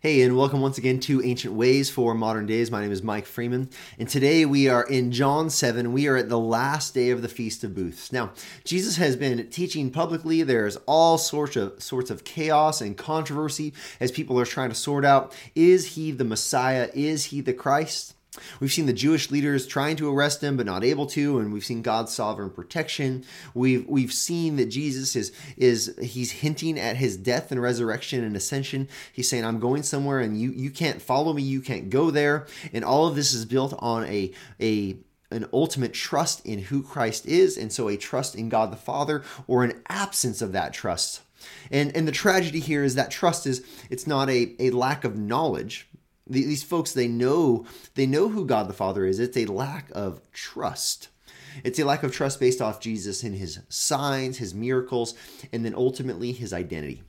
Hey, and welcome once again to Ancient Ways for Modern Days. My name is Mike Freeman, and today we are in John 7. We are at the last day of the Feast of Booths. Now, Jesus has been teaching publicly. There's all sorts of sorts of chaos and controversy as people are trying to sort out is he the Messiah? Is he the Christ? We've seen the Jewish leaders trying to arrest him but not able to, and we've seen God's sovereign protection. We've we've seen that Jesus is is he's hinting at his death and resurrection and ascension. He's saying, I'm going somewhere and you you can't follow me, you can't go there. And all of this is built on a a an ultimate trust in who Christ is, and so a trust in God the Father, or an absence of that trust. And and the tragedy here is that trust is it's not a, a lack of knowledge these folks, they know they know who God the Father is. It's a lack of trust. It's a lack of trust based off Jesus and his signs, his miracles, and then ultimately his identity.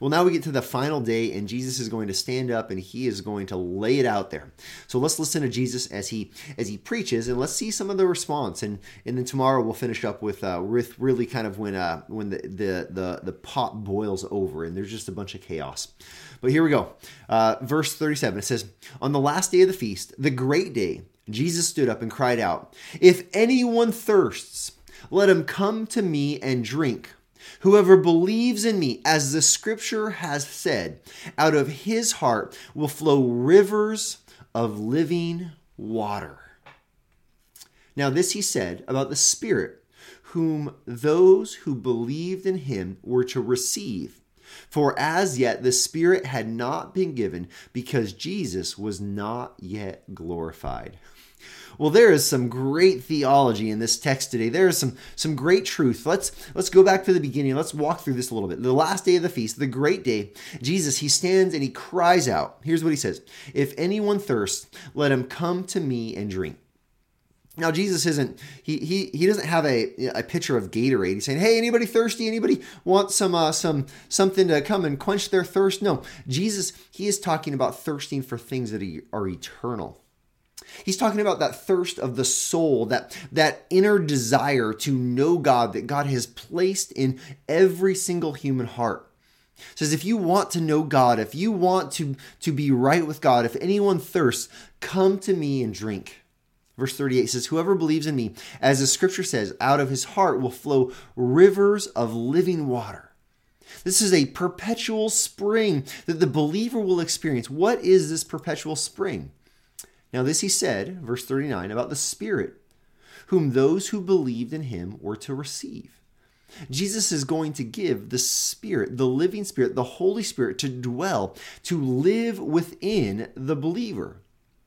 Well, now we get to the final day, and Jesus is going to stand up and he is going to lay it out there. So let's listen to Jesus as he as he preaches, and let's see some of the response. And and then tomorrow we'll finish up with uh, with really kind of when uh, when the, the the the pot boils over and there's just a bunch of chaos. But here we go. Uh, verse 37 it says, On the last day of the feast, the great day, Jesus stood up and cried out, If anyone thirsts, let him come to me and drink. Whoever believes in me, as the scripture has said, out of his heart will flow rivers of living water. Now, this he said about the Spirit, whom those who believed in him were to receive. For as yet the Spirit had not been given because Jesus was not yet glorified. Well, there is some great theology in this text today. There is some some great truth. Let's let's go back to the beginning. Let's walk through this a little bit. The last day of the feast, the great day, Jesus, he stands and he cries out. Here's what he says. If anyone thirsts, let him come to me and drink. Now Jesus isn't he he he doesn't have a a pitcher of Gatorade. He's saying, "Hey, anybody thirsty? Anybody want some uh, some something to come and quench their thirst?" No, Jesus he is talking about thirsting for things that are eternal. He's talking about that thirst of the soul, that that inner desire to know God that God has placed in every single human heart. It says if you want to know God, if you want to to be right with God, if anyone thirsts, come to me and drink. Verse 38 says, Whoever believes in me, as the scripture says, out of his heart will flow rivers of living water. This is a perpetual spring that the believer will experience. What is this perpetual spring? Now, this he said, verse 39, about the Spirit, whom those who believed in him were to receive. Jesus is going to give the Spirit, the living Spirit, the Holy Spirit to dwell, to live within the believer.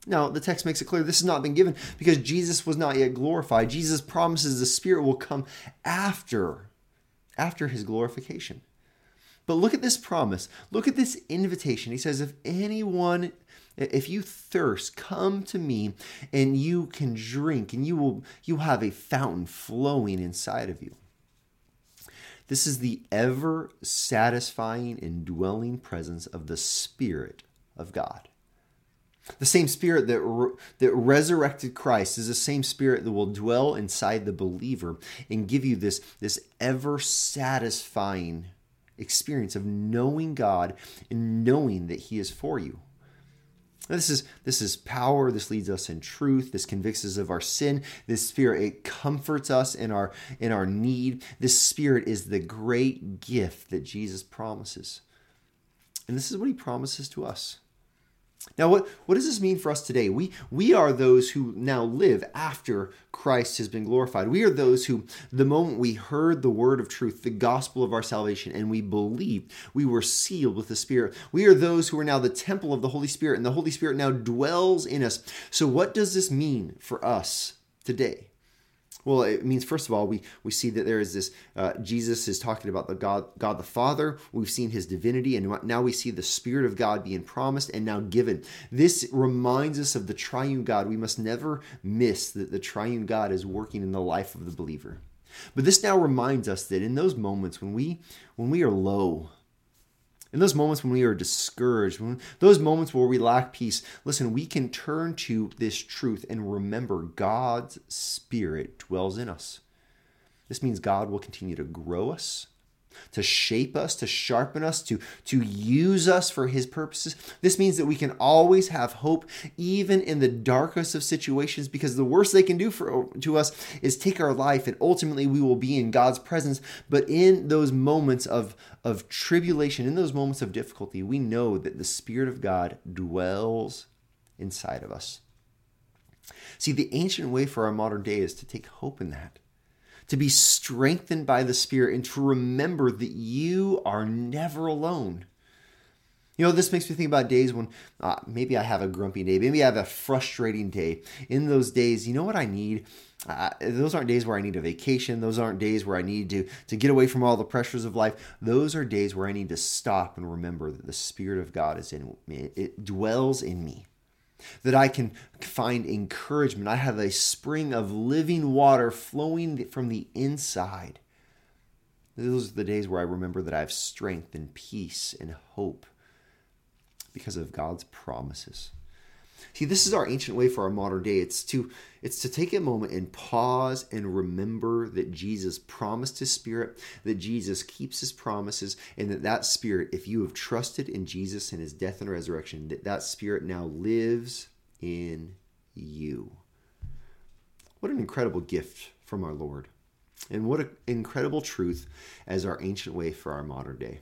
Now, the text makes it clear this has not been given because Jesus was not yet glorified. Jesus promises the Spirit will come after, after his glorification. But look at this promise. Look at this invitation. He says, If anyone, if you thirst, come to me and you can drink, and you will you have a fountain flowing inside of you. This is the ever satisfying and dwelling presence of the Spirit of God. The same spirit that, re- that resurrected Christ is the same spirit that will dwell inside the believer and give you this, this ever satisfying experience of knowing God and knowing that He is for you. This is this is power. This leads us in truth. This convicts us of our sin. This spirit it comforts us in our in our need. This spirit is the great gift that Jesus promises, and this is what He promises to us. Now, what, what does this mean for us today? We, we are those who now live after Christ has been glorified. We are those who, the moment we heard the word of truth, the gospel of our salvation, and we believed, we were sealed with the Spirit. We are those who are now the temple of the Holy Spirit, and the Holy Spirit now dwells in us. So, what does this mean for us today? Well, it means first of all, we we see that there is this. Uh, Jesus is talking about the God, God the Father. We've seen His divinity, and now we see the Spirit of God being promised and now given. This reminds us of the Triune God. We must never miss that the Triune God is working in the life of the believer. But this now reminds us that in those moments when we when we are low, in those moments when we are discouraged, when, those moments where we lack peace, listen, we can turn to this truth and remember God's Spirit dwells in us. This means God will continue to grow us, to shape us, to sharpen us, to, to use us for His purposes. This means that we can always have hope, even in the darkest of situations, because the worst they can do for, to us is take our life, and ultimately we will be in God's presence. But in those moments of, of tribulation, in those moments of difficulty, we know that the Spirit of God dwells inside of us. See, the ancient way for our modern day is to take hope in that to be strengthened by the Spirit, and to remember that you are never alone. You know, this makes me think about days when uh, maybe I have a grumpy day, maybe I have a frustrating day. In those days, you know what I need? Uh, those aren't days where I need a vacation. Those aren't days where I need to, to get away from all the pressures of life. Those are days where I need to stop and remember that the Spirit of God is in me. It dwells in me that I can find encouragement. I have a spring of living water flowing from the inside. Those are the days where I remember that I have strength and peace and hope because of God's promises. See, this is our ancient way for our modern day. It's to it's to take a moment and pause and remember that Jesus promised his spirit, that Jesus keeps his promises, and that that spirit, if you have trusted in Jesus and his death and resurrection, that that spirit now lives in you. What an incredible gift from our Lord. And what an incredible truth as our ancient way for our modern day.